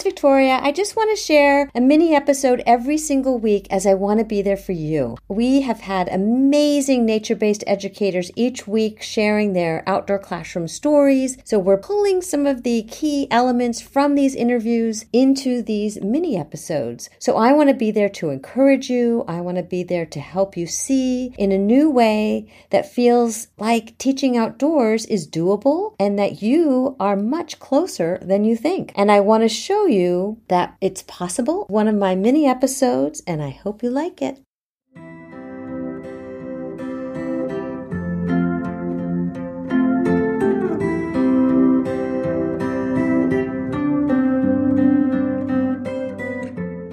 it's Victoria. I just want to share a mini episode every single week as I want to be there for you. We have had amazing nature based educators each week sharing their outdoor classroom stories. So we're pulling some of the key elements from these interviews into these mini episodes. So I want to be there to encourage you. I want to be there to help you see in a new way that feels like teaching outdoors is doable and that you are much closer than you think. And I want to show you that it's possible. One of my mini episodes, and I hope you like it.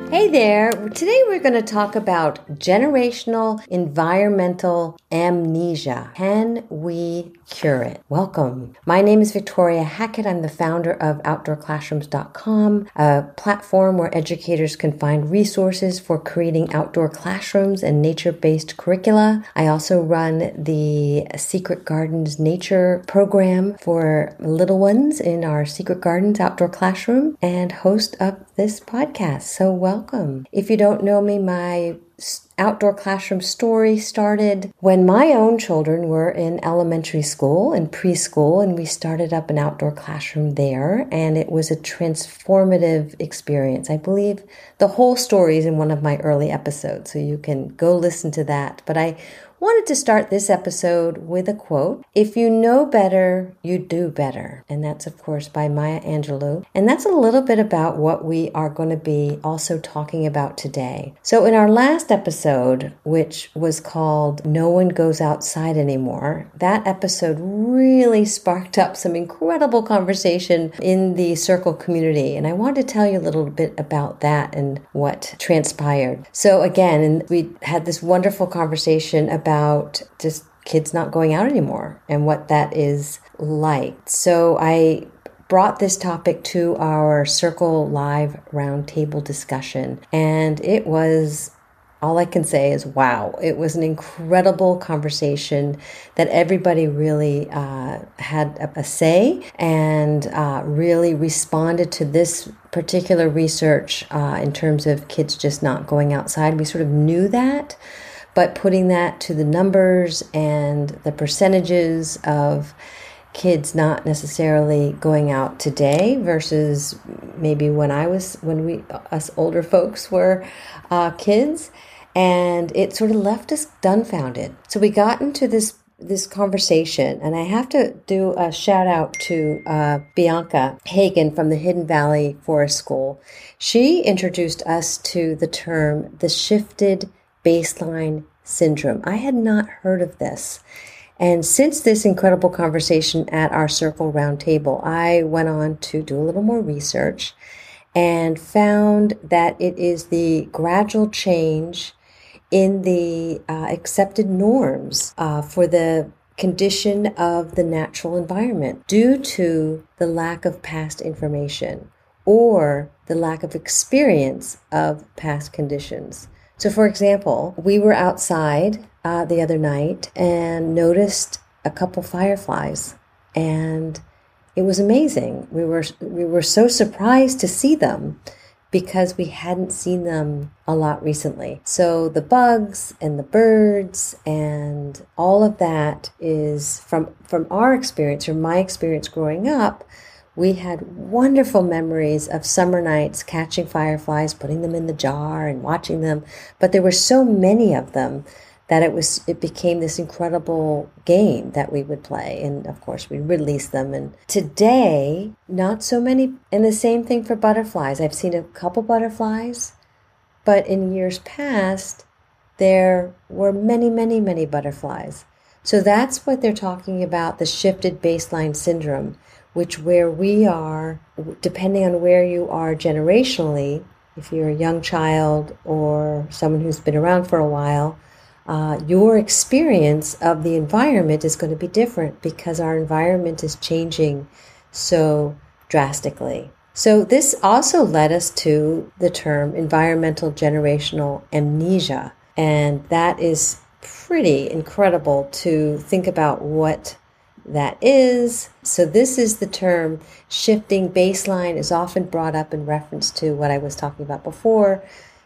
Hey there. Today we're going to talk about generational environmental amnesia. Can we cure it? Welcome. My name is Victoria Hackett. I'm the founder of OutdoorClassrooms.com, a platform where educators can find resources for creating outdoor classrooms and nature based curricula. I also run the Secret Gardens Nature program for little ones in our Secret Gardens outdoor classroom and host up this podcast. So, welcome. If you don't know me, my outdoor classroom story started when my own children were in elementary school and preschool, and we started up an outdoor classroom there, and it was a transformative experience. I believe the whole story is in one of my early episodes, so you can go listen to that. But I wanted to start this episode with a quote If you know better, you do better. And that's, of course, by Maya Angelou. And that's a little bit about what we are going to be also talking about today. So, in our last episode, which was called No One Goes Outside Anymore, that episode really sparked up some incredible conversation in the circle community. And I wanted to tell you a little bit about that and what transpired. So, again, we had this wonderful conversation about about just kids not going out anymore and what that is like. So I brought this topic to our Circle Live roundtable discussion, and it was all I can say is wow. It was an incredible conversation that everybody really uh, had a, a, say and uh, really responded to this particular research uh, in terms of kids just not going outside. We sort of knew that, but putting that to the numbers and the percentages of kids not necessarily going out today versus maybe when I was when we us older folks were uh, kids, and it sort of left us dumbfounded. So we got into this this conversation, and I have to do a shout out to uh, Bianca Hagen from the Hidden Valley Forest School. She introduced us to the term the shifted baseline syndrome. I had not heard of this. And since this incredible conversation at our Circle Roundtable, I went on to do a little more research and found that it is the gradual change in the uh, accepted norms uh, for the condition of the natural environment due to the lack of past information or the lack of experience of past conditions. So, for example, we were outside uh, the other night and noticed a couple fireflies, and it was amazing. We were we were so surprised to see them because we hadn't seen them a lot recently. So the bugs and the birds and all of that is from from our experience, from my experience growing up we had wonderful memories of summer nights catching fireflies, putting them in the jar and watching them. But there were so many of them that it was it became this incredible game that we would play. And of course we released them. And today not so many and the same thing for butterflies. I've seen a couple butterflies but in years past there were many many many butterflies. So that's what they're talking about the shifted baseline syndrome which where we are, depending on where you are generationally, if you're a young child or someone who's been around for a while, uh, your experience of the environment is going to be different because our environment is changing so drastically. So, this also led us to the term environmental generational amnesia. And that is pretty incredible to think about what that is. So, this is the term shifting baseline is often brought up in reference to what I was talking about before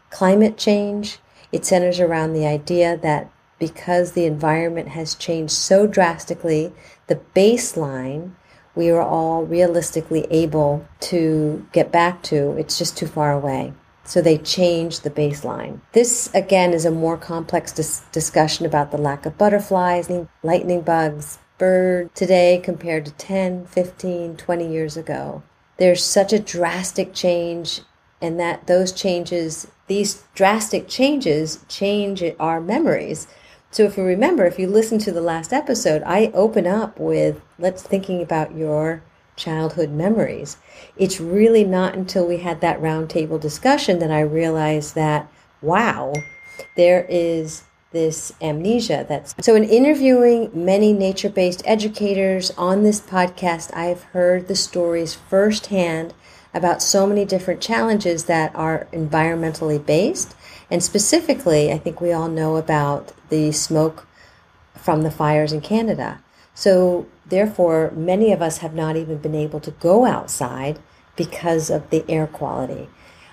climate change. It centers around the idea that because the environment has changed so drastically, the baseline we are all realistically able to get back to, it's just too far away. So they change the baseline. This, again, is a more complex dis- discussion about the lack of butterflies, lightning bugs, bird today compared to 10, 15, 20 years ago. There's such a drastic change, and that those changes, these drastic changes, change our memories. So if you remember, if you listen to the last episode, I open up with let's thinking about your childhood memories. It's really not until we had that roundtable discussion that I realized that wow, there is this amnesia that's so in interviewing many nature-based educators on this podcast i've heard the stories firsthand about so many different challenges that are environmentally based. And specifically i think we all know about the smoke from the fires in canada. So therefore many of us have not even been able to go outside because of the air quality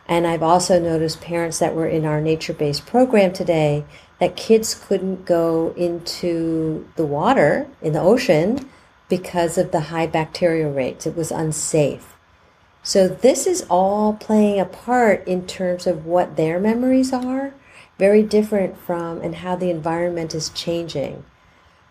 and I've also noticed parents that were in our nature based program today that kids couldn't go into the water in the ocean because of the high bacterial rates. It was unsafe. So, this is all playing a part in terms of what their memories are, very different from and how the environment is changing.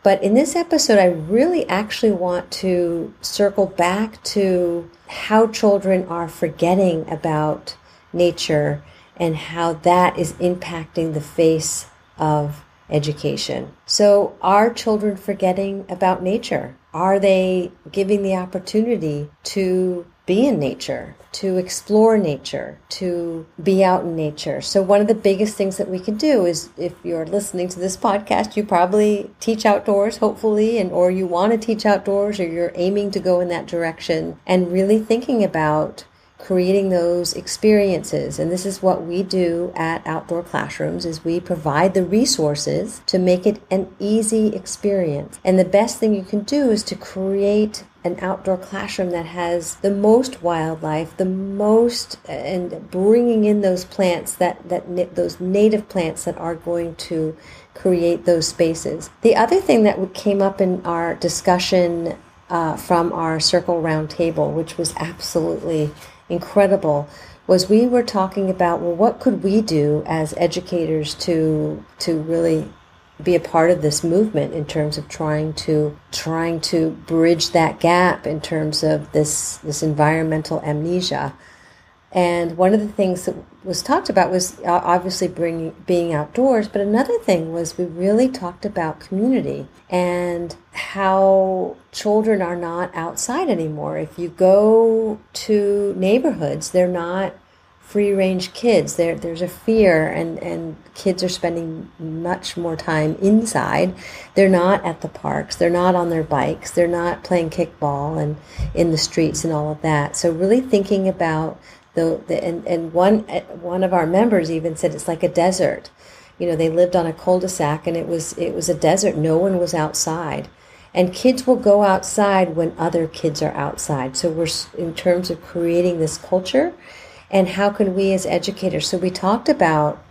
But in this episode, I really actually want to circle back to how children are forgetting about nature and how that is impacting the face of education. So, are children forgetting about nature? Are they giving the opportunity to be in nature, to explore nature, to be out in nature? So, one of the biggest things that we can do is if you're listening to this podcast, you probably teach outdoors, hopefully, and or you want to teach outdoors or you're aiming to go in that direction and really thinking about creating those experiences. And this is what we do at outdoor classrooms is we provide the resources to make it an easy experience. And the best thing you can do is to create an outdoor classroom that has the most wildlife the most and bringing in those plants that that those native plants that are going to create those spaces. The other thing that came up in our discussion uh, from our circle round table which was absolutely incredible was we were talking about well what could we do as educators to to really be a part of this movement in terms of trying to trying to bridge that gap in terms of this this environmental amnesia? And one of the things that was talked about was uh, obviously bringing being outdoors, but another thing was we really talked about community and how children are not outside anymore. If you go to neighborhoods, they're not free range kids. There, there's a fear, and, and kids are spending much more time inside. They're not at the parks. They're not on their bikes. They're not playing kickball and in the streets and all of that. So, really thinking about the, the and, and one eh, one of our members even said it's like a desert. You know, they lived on a cul-de-sac and it was it was a desert. No one was outside. And kids will go outside when other kids are outside. So we're in terms of creating this culture and how can we as educators so we talked about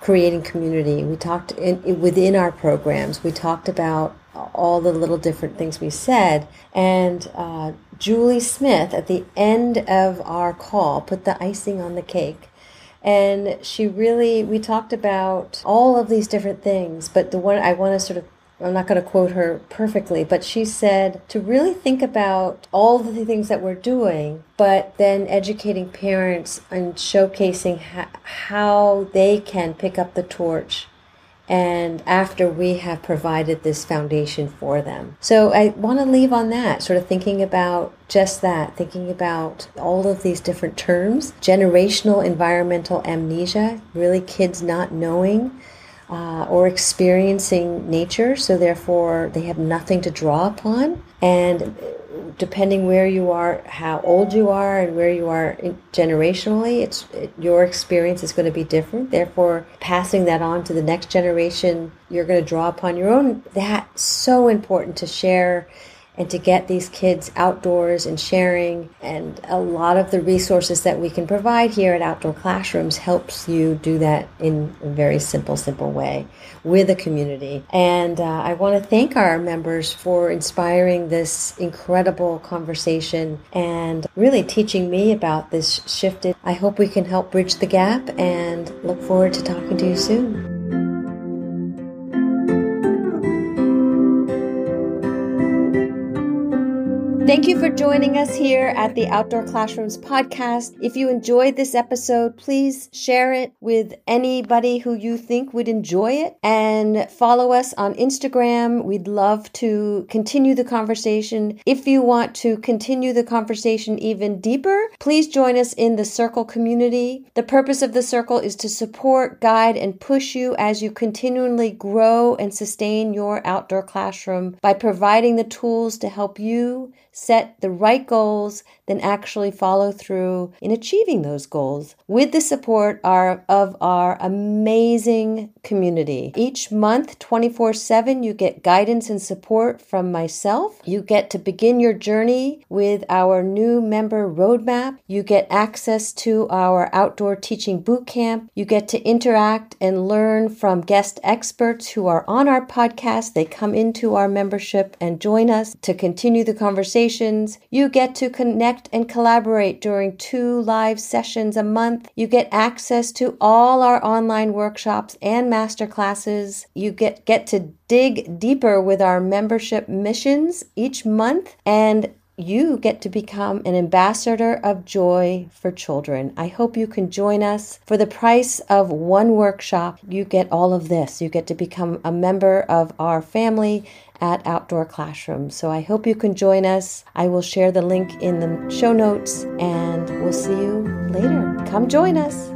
creating community. We talked in, within our programs. We talked about all the little different things we said. And uh, Julie Smith, at the end of our call, put the icing on the cake. And she really, we talked about all of these different things, but the one I want to sort of I'm not going to quote her perfectly, but she said to really think about all the things that we're doing, but then educating parents and showcasing how they can pick up the torch and after we have provided this foundation for them. So I want to leave on that, sort of thinking about just that, thinking about all of these different terms generational environmental amnesia, really kids not knowing. Uh, or experiencing nature, so therefore they have nothing to draw upon. And depending where you are, how old you are, and where you are generationally, it's it, your experience is going to be different. Therefore, passing that on to the next generation, you're going to draw upon your own. That's so important to share and to get these kids outdoors and sharing. And a lot of the resources that we can provide here at Outdoor Classrooms helps you do that in a very simple, simple way with a community. And uh, I want to thank our members for inspiring this incredible conversation and really teaching me about this shifted. I hope we can help bridge the gap and look forward to talking to you soon. Thank you for joining us here at the Outdoor Classrooms podcast. If you enjoyed this episode, please share it with anybody who you think would enjoy it and follow us on Instagram. We'd love to continue the conversation. If you want to continue the conversation even deeper, please join us in the Circle community. The purpose of the Circle is to support, guide, and push you as you continually grow and sustain your outdoor classroom by providing the tools to help you set the right goals, then actually follow through in achieving those goals with the support of our amazing community. Each month, 24 7, you get guidance and support from myself. You get to begin your journey with our new member roadmap. You get access to our outdoor teaching boot camp. You get to interact and learn from guest experts who are on our podcast. They come into our membership and join us to continue the conversation You get to connect and collaborate during two live sessions a month. You get access to all our online workshops and master classes. You get, get to dig deeper with our membership missions each month and you get to become an ambassador of joy for children. I hope you can join us. For the price of one workshop, you get all of this. You get to become a member of our family at Outdoor Classroom. So I hope you can join us. I will share the link in the show notes and we'll see you later. Come join us.